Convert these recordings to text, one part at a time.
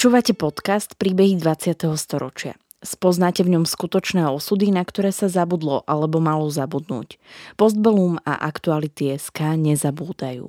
Počúvate podcast Príbehy 20. storočia. Spoznáte v ňom skutočné osudy, na ktoré sa zabudlo alebo malo zabudnúť. Postbellum a aktuality SK nezabúdajú.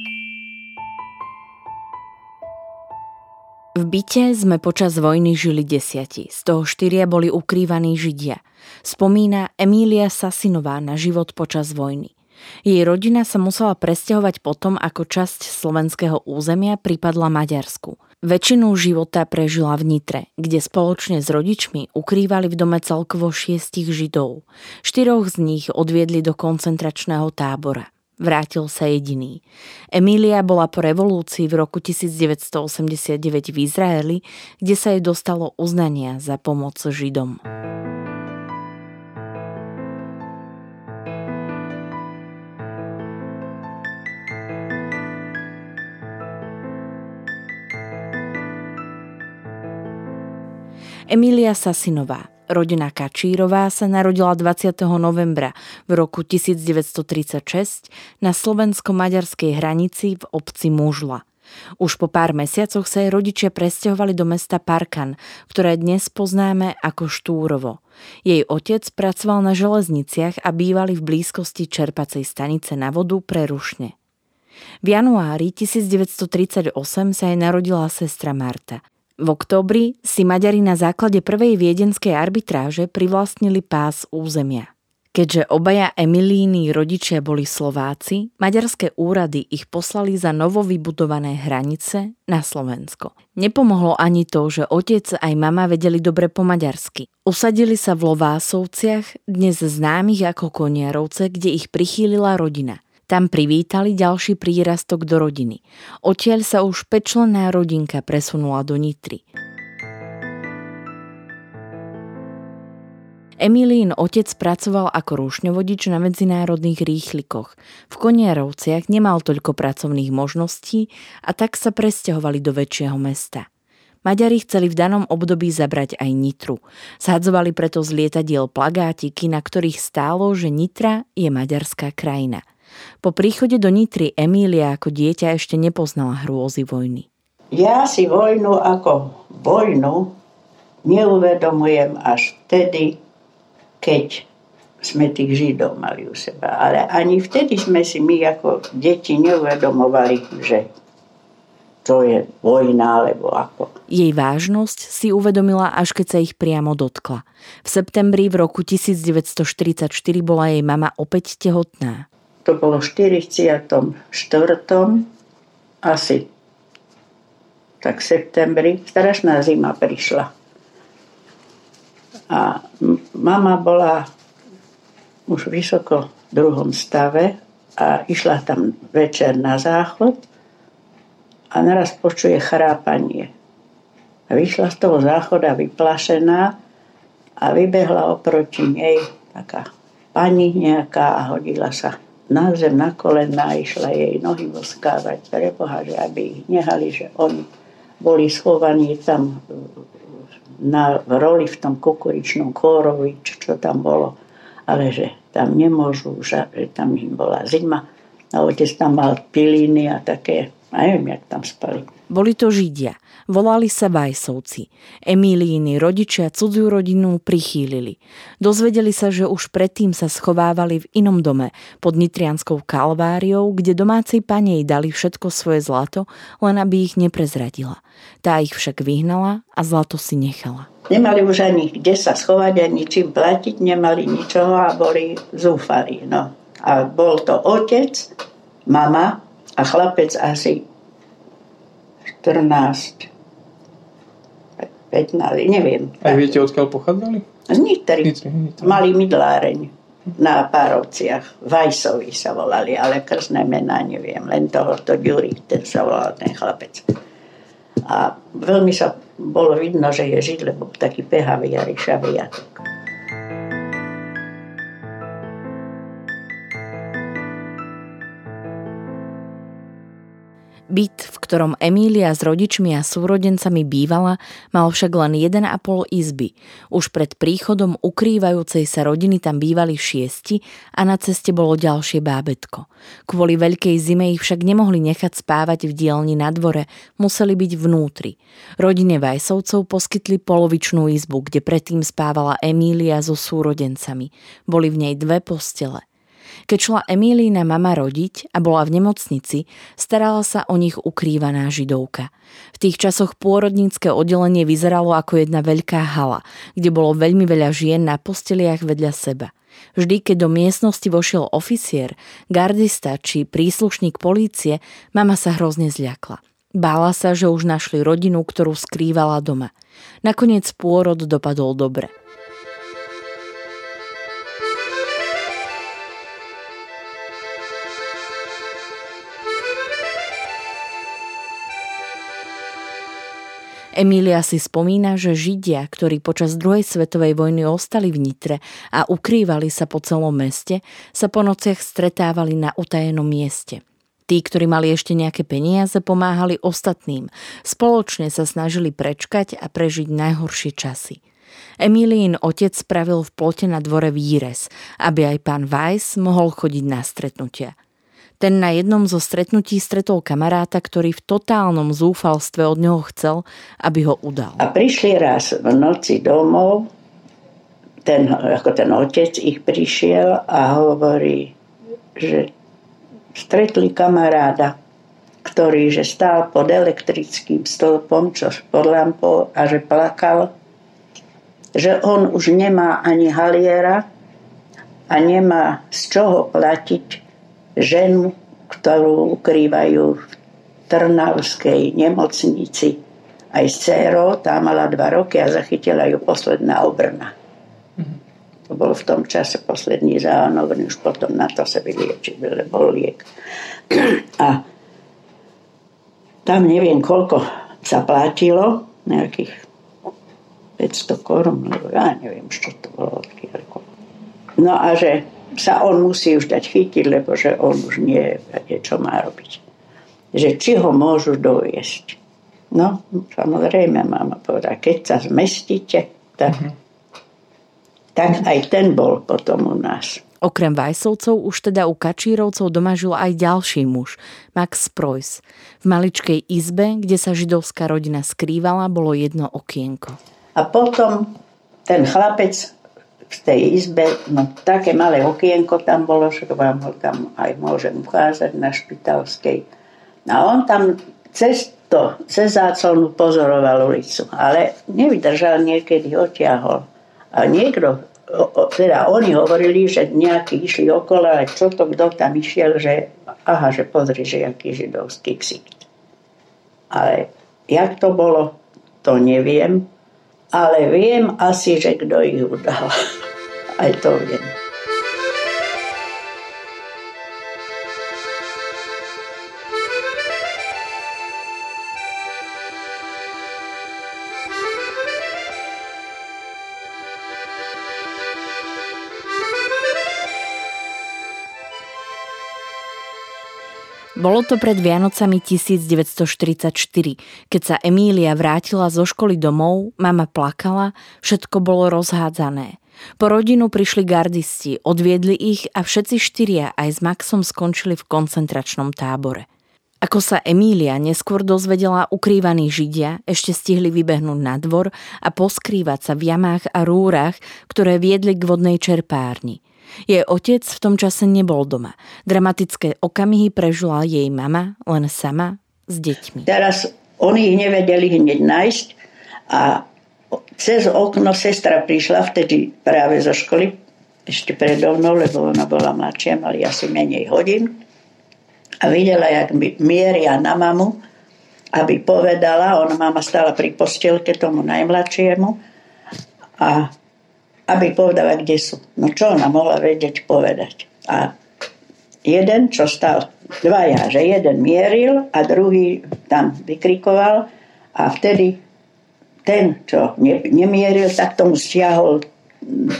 V byte sme počas vojny žili desiati, z toho štyria boli ukrývaní Židia. Spomína Emília Sasinová na život počas vojny. Jej rodina sa musela presťahovať potom, ako časť slovenského územia pripadla Maďarsku. Väčšinu života prežila v Nitre, kde spoločne s rodičmi ukrývali v dome celkovo šiestich Židov. Štyroch z nich odviedli do koncentračného tábora. Vrátil sa jediný. Emília bola po revolúcii v roku 1989 v Izraeli, kde sa jej dostalo uznania za pomoc Židom. Emília Sasinová Rodina Kačírová sa narodila 20. novembra v roku 1936 na slovensko-maďarskej hranici v obci Mužla. Už po pár mesiacoch sa jej rodičia presťahovali do mesta Parkan, ktoré dnes poznáme ako Štúrovo. Jej otec pracoval na železniciach a bývali v blízkosti čerpacej stanice na vodu pre Rušne. V januári 1938 sa jej narodila sestra Marta. V októbri si Maďari na základe prvej viedenskej arbitráže privlastnili pás územia. Keďže obaja Emilíny rodičia boli Slováci, maďarské úrady ich poslali za novovybudované hranice na Slovensko. Nepomohlo ani to, že otec aj mama vedeli dobre po maďarsky. Usadili sa v Lovásovciach, dnes známych ako Koniarovce, kde ich prichýlila rodina – tam privítali ďalší prírastok do rodiny. Odtiaľ sa už pečlená rodinka presunula do Nitry. Emilín otec pracoval ako rúšňovodič na medzinárodných rýchlikoch. V Koniarovciach nemal toľko pracovných možností a tak sa presťahovali do väčšieho mesta. Maďari chceli v danom období zabrať aj Nitru. Sadzovali preto z lietadiel plagátiky, na ktorých stálo, že Nitra je maďarská krajina. Po príchode do Nitry Emília ako dieťa ešte nepoznala hrôzy vojny. Ja si vojnu ako vojnu neuvedomujem až vtedy, keď sme tých Židov mali u seba. Ale ani vtedy sme si my ako deti neuvedomovali, že to je vojna alebo ako. Jej vážnosť si uvedomila, až keď sa ich priamo dotkla. V septembri v roku 1944 bola jej mama opäť tehotná to bolo v 44. asi tak v septembri, strašná zima prišla. A mama bola už vysoko v druhom stave a išla tam večer na záchod a naraz počuje chrápanie. A vyšla z toho záchoda vyplašená a vybehla oproti nej taká pani nejaká a hodila sa na zem, na kolená, išla jej nohy voskávať, preboha, že aby ich nehali, že oni boli schovaní tam na, v roli v tom kukuričnom kórovi, čo, čo tam bolo, ale že tam nemôžu, že, tam im bola zima. A otec tam mal pilíny a také, neviem, jak tam spali. Boli to Židia. Volali sa Vajsovci. Emílíny rodičia cudziu rodinu prichýlili. Dozvedeli sa, že už predtým sa schovávali v inom dome pod Nitrianskou kalváriou, kde domácej panej dali všetko svoje zlato, len aby ich neprezradila. Tá ich však vyhnala a zlato si nechala. Nemali už ani kde sa schovať, ani čím platiť, nemali ničoho a boli zúfali. No. A bol to otec, mama a chlapec asi 14, 15, neviem. A viete, odkiaľ pochádzali? Z Nitry. Mali mydláreň. na Párovciach. Vajsovi sa volali, ale krstné mená neviem. Len tohoto Ďurík, ten sa volal, ten chlapec. A veľmi sa bolo vidno, že je Žid, lebo taký pehavý a ryšavý jatok. Byt, v ktorom Emília s rodičmi a súrodencami bývala, mal však len 1,5 izby. Už pred príchodom ukrývajúcej sa rodiny tam bývali šiesti a na ceste bolo ďalšie bábetko. Kvôli veľkej zime ich však nemohli nechať spávať v dielni na dvore, museli byť vnútri. Rodine Vajsovcov poskytli polovičnú izbu, kde predtým spávala Emília so súrodencami. Boli v nej dve postele. Keď šla Emílína mama rodiť a bola v nemocnici, starala sa o nich ukrývaná židovka. V tých časoch pôrodnícke oddelenie vyzeralo ako jedna veľká hala, kde bolo veľmi veľa žien na posteliach vedľa seba. Vždy, keď do miestnosti vošiel oficier, gardista či príslušník polície, mama sa hrozne zľakla. Bála sa, že už našli rodinu, ktorú skrývala doma. Nakoniec pôrod dopadol dobre. Emília si spomína, že Židia, ktorí počas druhej svetovej vojny ostali v Nitre a ukrývali sa po celom meste, sa po nociach stretávali na utajenom mieste. Tí, ktorí mali ešte nejaké peniaze, pomáhali ostatným. Spoločne sa snažili prečkať a prežiť najhoršie časy. Emílín otec spravil v plote na dvore výrez, aby aj pán Weiss mohol chodiť na stretnutia – ten na jednom zo stretnutí stretol kamaráta, ktorý v totálnom zúfalstve od neho chcel, aby ho udal. A prišli raz v noci domov, ten, ako ten otec ich prišiel a hovorí, že stretli kamaráda, ktorý že stál pod elektrickým stĺpom, čo pod lampou a že plakal, že on už nemá ani haliera a nemá z čoho platiť ženu, ktorú ukrývajú v Trnavskej nemocnici aj s dcerou, tá mala dva roky a zachytila ju posledná obrna. To bol v tom čase posledný závanok, už potom na to sa vyliečil, bol liek. A tam neviem, koľko sa platilo, nejakých 500 korun, lebo ja neviem, čo to bolo. No a že sa on musí už dať chytiť, lebo že on už nie vie, čo má robiť. Že či ho môžu doviesť. No, samozrejme, mama povedala, keď sa zmestíte, tak, uh-huh. tak aj ten bol potom u nás. Okrem Vajsovcov už teda u Kačírovcov doma žil aj ďalší muž, Max Preuss. V maličkej izbe, kde sa židovská rodina skrývala, bolo jedno okienko. A potom ten chlapec v tej izbe, no také malé okienko tam bolo, že vám ho tam aj môžem ukázať na špitalskej. A on tam cez to, cez záclonu pozoroval ulicu, ale nevydržal niekedy, otiahol. A niekto, teda oni hovorili, že nejakí išli okolo, ale čo to, kto tam išiel, že aha, že pozri, že jaký židovský ksikt. Ale jak to bolo, to neviem, ale viem asi, že kto ich udal. Aj to viem. Bolo to pred Vianocami 1944, keď sa Emília vrátila zo školy domov, mama plakala, všetko bolo rozhádzané. Po rodinu prišli gardisti, odviedli ich a všetci štyria aj s Maxom skončili v koncentračnom tábore. Ako sa Emília neskôr dozvedela, ukrývaní Židia ešte stihli vybehnúť na dvor a poskrývať sa v jamách a rúrach, ktoré viedli k vodnej čerpárni – jej otec v tom čase nebol doma. Dramatické okamihy prežila jej mama len sama s deťmi. Teraz oni ich nevedeli hneď nájsť a cez okno sestra prišla vtedy práve zo školy, ešte predo mnou, lebo ona bola mladšia, mali asi menej hodín. A videla, jak mieria na mamu, aby povedala, ona mama stala pri postielke tomu najmladšiemu a aby povedala, kde sú. No čo ona mohla vedieť povedať. A jeden, čo stal dvaja, že jeden mieril a druhý tam vykrikoval a vtedy ten, čo ne, nemieril, tak tomu stiahol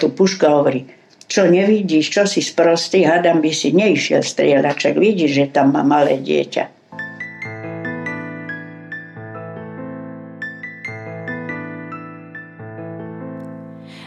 tú pušku a hovorí, čo nevidíš, čo si sprostý, hadam by si neišiel strieľať, čak vidíš, že tam má malé dieťa.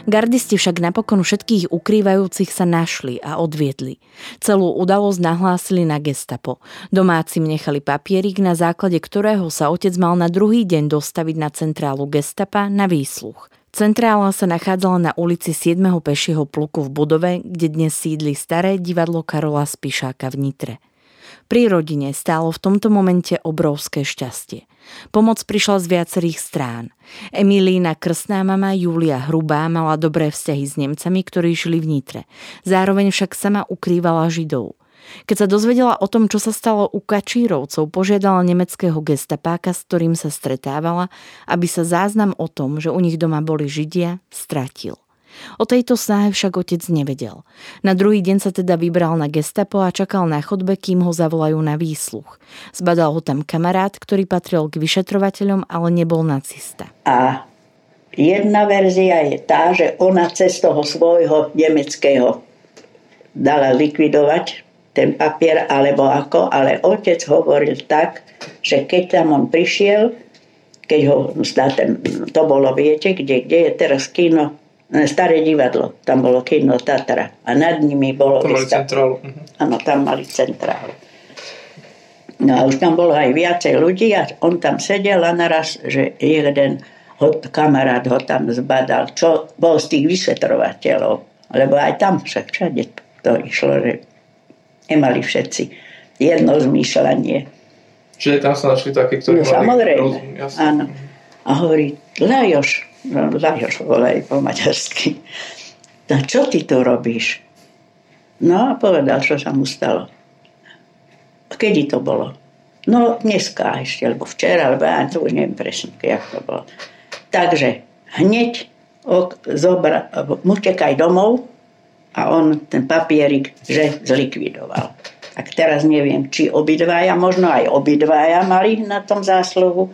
Gardisti však napokon všetkých ukrývajúcich sa našli a odviedli. Celú udalosť nahlásili na gestapo. Domáci nechali papierik, na základe ktorého sa otec mal na druhý deň dostaviť na centrálu gestapa na výsluch. Centrála sa nachádzala na ulici 7. pešieho pluku v budove, kde dnes sídli staré divadlo Karola Spišáka v Nitre. Pri rodine stálo v tomto momente obrovské šťastie. Pomoc prišla z viacerých strán. Emilína krstná mama Julia Hrubá mala dobré vzťahy s Nemcami, ktorí žili v Nitre. Zároveň však sama ukrývala Židov. Keď sa dozvedela o tom, čo sa stalo u Kačírovcov, požiadala nemeckého gestapáka, s ktorým sa stretávala, aby sa záznam o tom, že u nich doma boli Židia, stratil. O tejto snahe však otec nevedel. Na druhý deň sa teda vybral na gestapo a čakal na chodbe, kým ho zavolajú na výsluch. Zbadal ho tam kamarát, ktorý patril k vyšetrovateľom, ale nebol nacista. A jedna verzia je tá, že ona cez toho svojho nemeckého dala likvidovať ten papier, alebo ako, ale otec hovoril tak, že keď tam on prišiel, keď ho, to bolo, viete, kde, kde je teraz kino staré divadlo, tam bolo kino Tatra a nad nimi bolo... Centrálu. Mhm. Áno, tam mali centrálu. No a už tam bolo aj viacej ľudí a on tam sedel a naraz, že jeden ho, kamarát ho tam zbadal, čo bol z tých vyšetrovateľov. Lebo aj tam však všade to išlo, že nemali všetci jedno zmýšľanie. Čiže tam sa našli takí, ktorí no, mali samozrejme, rozum, áno. A hovorí, Lajoš, Lajos volaj po maďarsky. No čo ty tu robíš? No a povedal, čo sa mu stalo. Kedy to bolo? No dneska ešte, alebo včera, alebo ja to už neviem presne, jak to bolo. Takže hneď zobra, utekaj domov a on ten papierik, že zlikvidoval. Tak teraz neviem, či obidvaja, možno aj obidvaja mali na tom zásluhu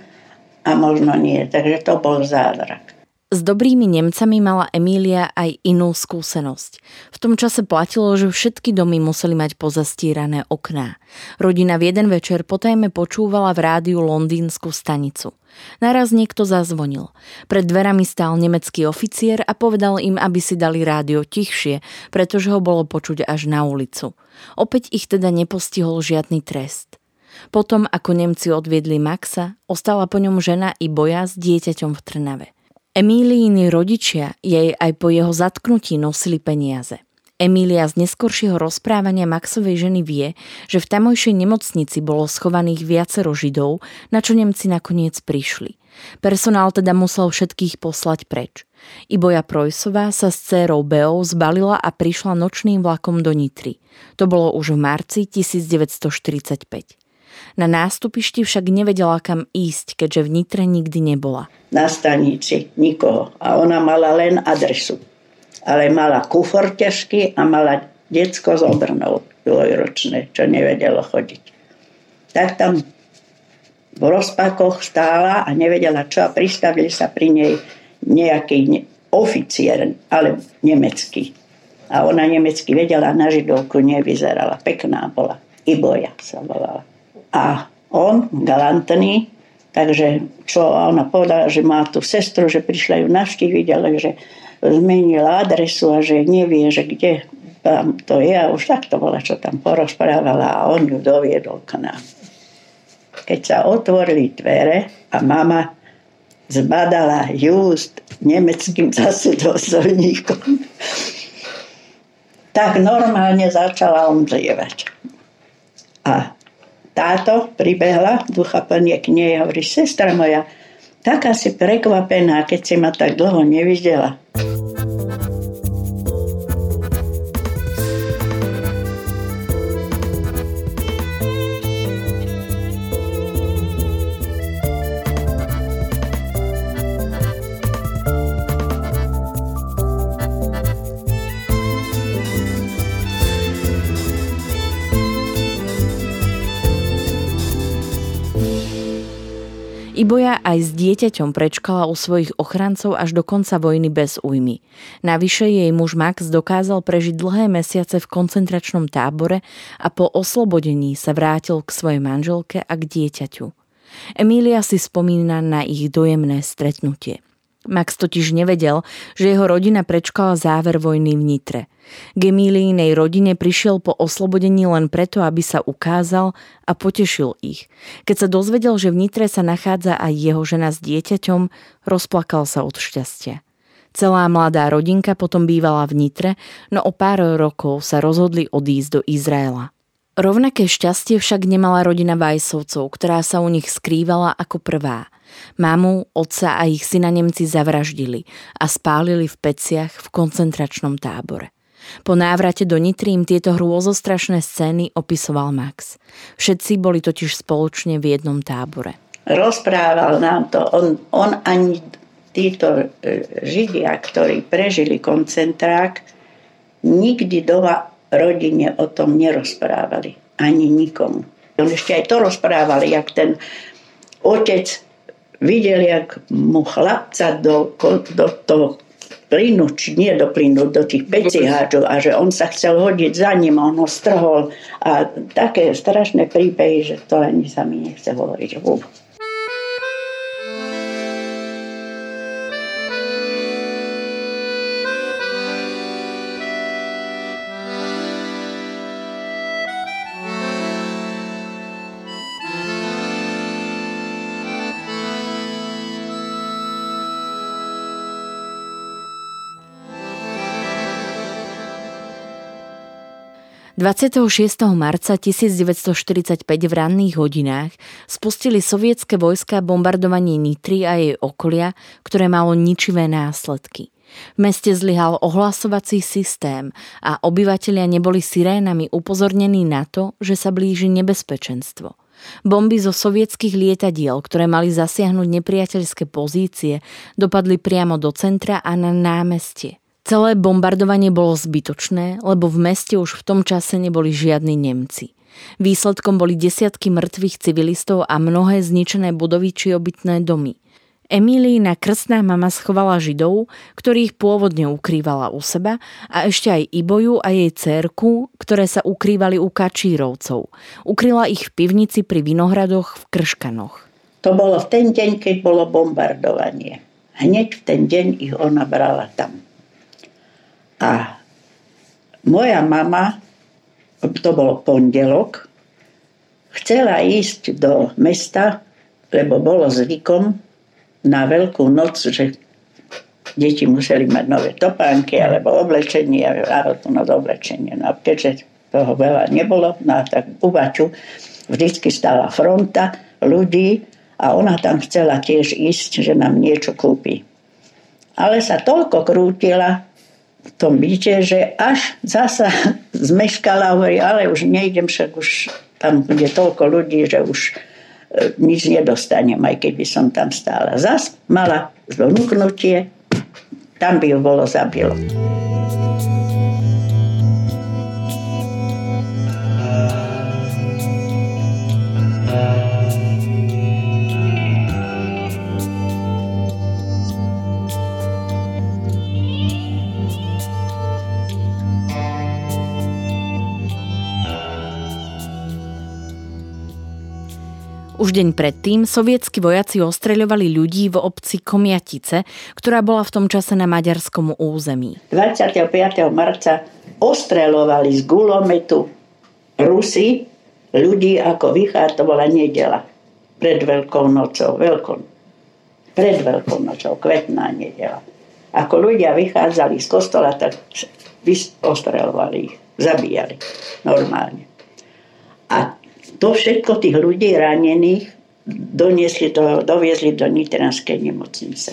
a možno nie. Takže to bol zázrak. S dobrými Nemcami mala Emília aj inú skúsenosť. V tom čase platilo, že všetky domy museli mať pozastírané okná. Rodina v jeden večer potajme počúvala v rádiu londýnsku stanicu. Naraz niekto zazvonil. Pred dverami stál nemecký oficier a povedal im, aby si dali rádio tichšie, pretože ho bolo počuť až na ulicu. Opäť ich teda nepostihol žiadny trest. Potom, ako Nemci odviedli Maxa, ostala po ňom žena i boja s dieťaťom v Trnave. Emílíny rodičia jej aj po jeho zatknutí nosili peniaze. Emília z neskoršieho rozprávania Maxovej ženy vie, že v tamojšej nemocnici bolo schovaných viacero židov, na čo Nemci nakoniec prišli. Personál teda musel všetkých poslať preč. Iboja Projsová sa s dcérou Beou zbalila a prišla nočným vlakom do Nitry. To bolo už v marci 1945. Na nástupišti však nevedela kam ísť, keďže v Nitre nikdy nebola. Na stanici nikoho. A ona mala len adresu. Ale mala kufor ťažký a mala detsko z obrnou dvojročné, čo nevedelo chodiť. Tak tam v rozpakoch stála a nevedela čo a pristavili sa pri nej nejaký oficier, ale nemecký. A ona nemecky vedela, na židovku nevyzerala. Pekná bola. Iboja sa volala. A on, galantný, takže čo ona povedala, že má tú sestru, že prišla ju navštíviť, ale že zmenila adresu a že nevie, že kde tam to je a už tak to bola, čo tam porozprávala a on ju doviedol k nám. Keď sa otvorili dvere a mama zbadala just nemeckým zase dôstojníkom, tak normálne začala omdlievať. A táto pribehla, ducha plnie k nej hovorí, sestra moja, taká si prekvapená, keď si ma tak dlho nevidela. Iboja aj s dieťaťom prečkala u svojich ochrancov až do konca vojny bez újmy. Navyše jej muž Max dokázal prežiť dlhé mesiace v koncentračnom tábore a po oslobodení sa vrátil k svojej manželke a k dieťaťu. Emília si spomína na ich dojemné stretnutie – Max totiž nevedel, že jeho rodina prečkala záver vojny v Nitre. K Emíliinej rodine prišiel po oslobodení len preto, aby sa ukázal a potešil ich. Keď sa dozvedel, že v Nitre sa nachádza aj jeho žena s dieťaťom, rozplakal sa od šťastia. Celá mladá rodinka potom bývala v Nitre, no o pár rokov sa rozhodli odísť do Izraela. Rovnaké šťastie však nemala rodina Vajsovcov, ktorá sa u nich skrývala ako prvá – Mamu, otca a ich syna Nemci zavraždili a spálili v peciach v koncentračnom tábore. Po návrate do Nitry im tieto hrôzostrašné scény opisoval Max. Všetci boli totiž spoločne v jednom tábore. Rozprával nám to. On, on ani títo e, Židia, ktorí prežili koncentrák, nikdy doma rodine o tom nerozprávali. Ani nikomu. On ešte aj to rozprávali, jak ten otec videl, jak mu chlapca do, do toho plynu, či nie do plynu, do tých pecí hádžu a že on sa chcel hodiť za ním, on ho strhol a také strašné príbehy, že to ani sa mi nechce hovoriť vôbec. 26. marca 1945 v ranných hodinách spustili sovietské vojska bombardovanie Nitry a jej okolia, ktoré malo ničivé následky. V meste zlyhal ohlasovací systém a obyvatelia neboli sirénami upozornení na to, že sa blíži nebezpečenstvo. Bomby zo sovietských lietadiel, ktoré mali zasiahnuť nepriateľské pozície, dopadli priamo do centra a na námestie. Celé bombardovanie bolo zbytočné, lebo v meste už v tom čase neboli žiadni Nemci. Výsledkom boli desiatky mŕtvych civilistov a mnohé zničené budovy či obytné domy. Emílína krstná mama schovala Židov, ktorých pôvodne ukrývala u seba a ešte aj Iboju a jej cérku, ktoré sa ukrývali u Kačírovcov. Ukryla ich v pivnici pri Vinohradoch v Krškanoch. To bolo v ten deň, keď bolo bombardovanie. Hneď v ten deň ich ona brala tam. A moja mama, to bol pondelok, chcela ísť do mesta, lebo bolo zvykom na veľkú noc, že deti museli mať nové topánky alebo oblečenie, národnú oblečenie. No a keďže toho veľa nebolo, no tak u Baču vždycky stala fronta ľudí a ona tam chcela tiež ísť, že nám niečo kúpi. Ale sa toľko krútila, v tom byte, že až zasa zmeškala, hovorí, ale už nejdem, však už tam bude toľko ľudí, že už e, nič nedostanem, aj keby som tam stála. Zas mala zvnúknutie, tam by ju bolo zabilo. Už deň predtým sovietskí vojaci ostreľovali ľudí v obci Komiatice, ktorá bola v tom čase na maďarskom území. 25. marca ostreľovali z gulometu Rusy ľudí ako vychádza, to bola nedela. Pred Veľkou nocou, veľkou, pred Veľkou nocou, kvetná nedela. Ako ľudia vychádzali z kostola, tak ostreľovali ich, zabíjali normálne. A to všetko tých ľudí ranených doniesli do, doviezli do Nitranskej nemocnice.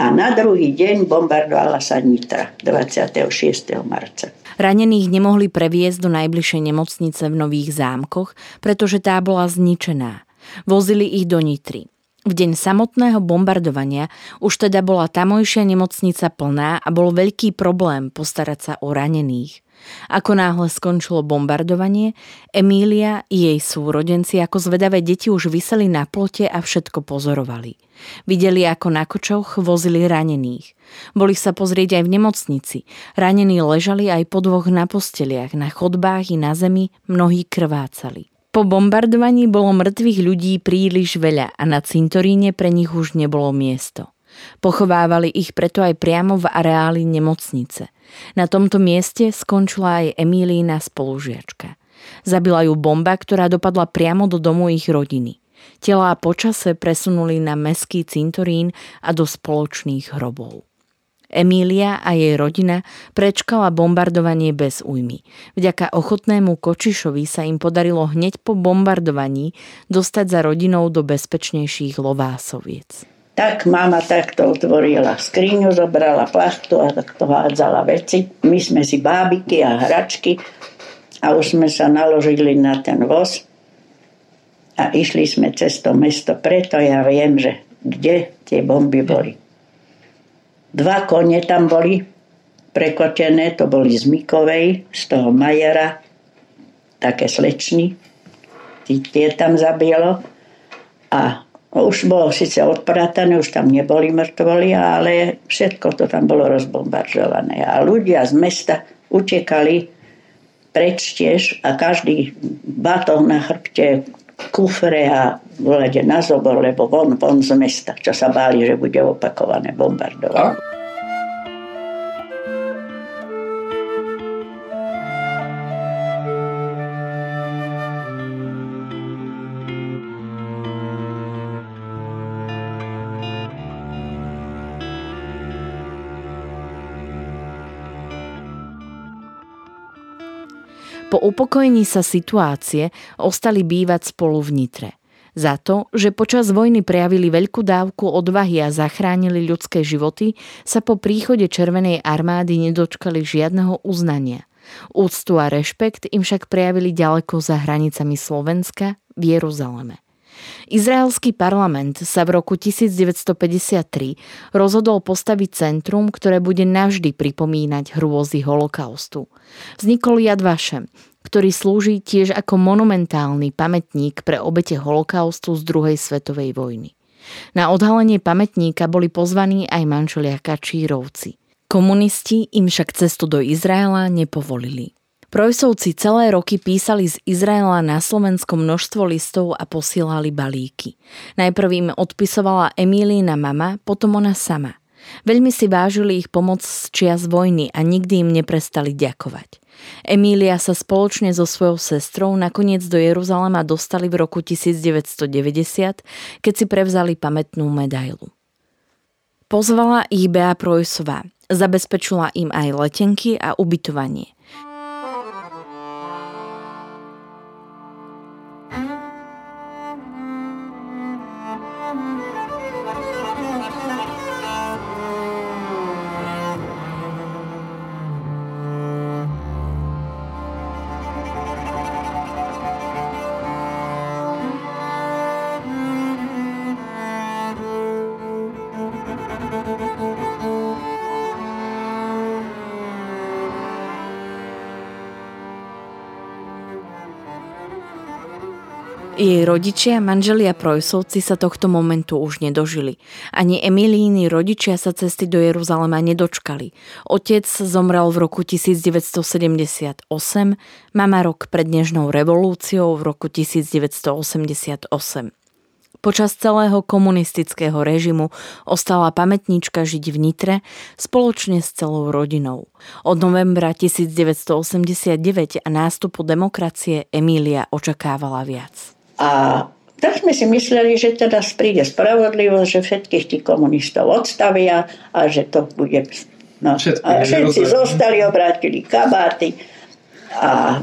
A na druhý deň bombardovala sa Nitra 26. marca. Ranených nemohli previesť do najbližšej nemocnice v Nových zámkoch, pretože tá bola zničená. Vozili ich do Nitry. V deň samotného bombardovania už teda bola tamojšia nemocnica plná a bol veľký problém postarať sa o ranených. Ako náhle skončilo bombardovanie, Emília i jej súrodenci ako zvedavé deti už vyseli na plote a všetko pozorovali. Videli, ako na kočoch vozili ranených. Boli sa pozrieť aj v nemocnici. Ranení ležali aj po dvoch na posteliach, na chodbách i na zemi, mnohí krvácali. Po bombardovaní bolo mŕtvych ľudí príliš veľa a na cintoríne pre nich už nebolo miesto. Pochovávali ich preto aj priamo v areáli nemocnice. Na tomto mieste skončila aj Emílína spolužiačka. Zabila ju bomba, ktorá dopadla priamo do domu ich rodiny. Telá počase presunuli na meský cintorín a do spoločných hrobov. Emília a jej rodina prečkala bombardovanie bez újmy. Vďaka ochotnému Kočišovi sa im podarilo hneď po bombardovaní dostať za rodinou do bezpečnejších Lovásoviec. Tak mama takto otvorila skriňu, zobrala plachtu a takto hádzala veci. My sme si bábiky a hračky a už sme sa naložili na ten voz a išli sme cez to mesto. Preto ja viem, že kde tie bomby boli. Dva kone tam boli prekotené, to boli z Mikovej, z toho Majera, také slečny. Tie tam zabilo. A už bolo síce odpratané, už tam neboli mŕtvoli, ale všetko to tam bolo rozbombardované. A ľudia z mesta utekali preč tiež a každý batoh na chrbte, kufre a volade na zobor, lebo von, von z mesta, čo sa báli, že bude opakované bombardovanie. Po upokojení sa situácie ostali bývať spolu v Nitre. Za to, že počas vojny prejavili veľkú dávku odvahy a zachránili ľudské životy, sa po príchode Červenej armády nedočkali žiadneho uznania. Úctu a rešpekt im však prejavili ďaleko za hranicami Slovenska v Jeruzaleme. Izraelský parlament sa v roku 1953 rozhodol postaviť centrum, ktoré bude navždy pripomínať hrôzy holokaustu. Vznikol Yad Vashem, ktorý slúži tiež ako monumentálny pamätník pre obete holokaustu z druhej svetovej vojny. Na odhalenie pamätníka boli pozvaní aj manželia Kačírovci. Komunisti im však cestu do Izraela nepovolili. Projsovci celé roky písali z Izraela na Slovensko množstvo listov a posielali balíky. Najprv im odpisovala Emílína mama, potom ona sama. Veľmi si vážili ich pomoc z čias vojny a nikdy im neprestali ďakovať. Emília sa spoločne so svojou sestrou nakoniec do Jeruzalema dostali v roku 1990, keď si prevzali pamätnú medailu. Pozvala ich Bea Projsová, zabezpečila im aj letenky a ubytovanie – Jej rodičia, manželia Projsovci sa tohto momentu už nedožili. Ani Emilíny rodičia sa cesty do Jeruzalema nedočkali. Otec zomrel v roku 1978, mama rok pred Dnežnou revolúciou v roku 1988. Počas celého komunistického režimu ostala pamätníčka žiť v Nitre spoločne s celou rodinou. Od novembra 1989 a nástupu demokracie Emília očakávala viac. A tak sme si mysleli, že teda príde spravodlivosť, že všetkých tých komunistov odstavia a že to bude... No, Všetky, a všetci zostali, obrátili kabáty a,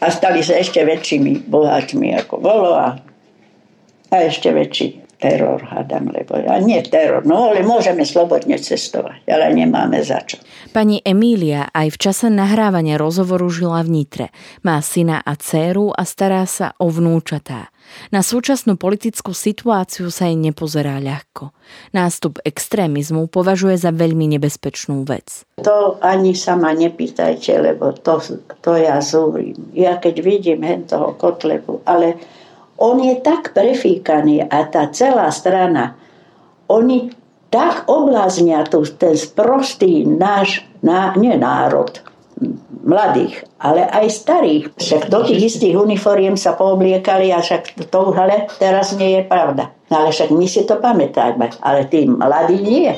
a stali sa ešte väčšími boháčmi ako bolo a, a ešte väčší teror, hádam, lebo a nie teror, no ale môžeme slobodne cestovať, ale nemáme za čo. Pani Emília aj v čase nahrávania rozhovoru žila v Nitre. Má syna a dceru a stará sa o vnúčatá. Na súčasnú politickú situáciu sa jej nepozerá ľahko. Nástup extrémizmu považuje za veľmi nebezpečnú vec. To ani sa ma nepýtajte, lebo to, to ja zúrim. Ja keď vidím hen toho Kotlebu, ale on je tak prefíkaný a tá celá strana, oni tak obláznia tu ten sprostý náš, ná, nie národ, mladých, ale aj starých. Však do tých istých uniformiem sa poobliekali a však to ale teraz nie je pravda. No ale však my si to pamätáme, ale tí mladí nie.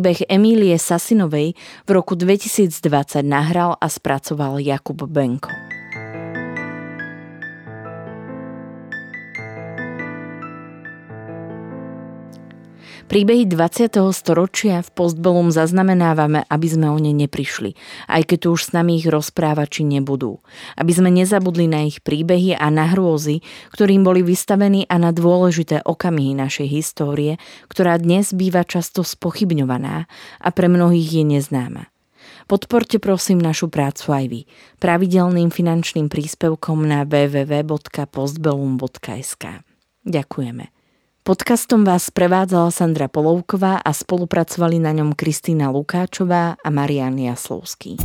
Príbeh Emílie Sasinovej v roku 2020 nahral a spracoval Jakub Benko. Príbehy 20. storočia v Postbellum zaznamenávame, aby sme o ne neprišli, aj keď tu už s nami ich rozprávači nebudú. Aby sme nezabudli na ich príbehy a na hrôzy, ktorým boli vystavení a na dôležité okamihy našej histórie, ktorá dnes býva často spochybňovaná a pre mnohých je neznáma. Podporte prosím našu prácu aj vy pravidelným finančným príspevkom na www.postbellum.sk. Ďakujeme. Podcastom vás prevádzala Sandra Polovková a spolupracovali na ňom Kristýna Lukáčová a Marian Jaslovský.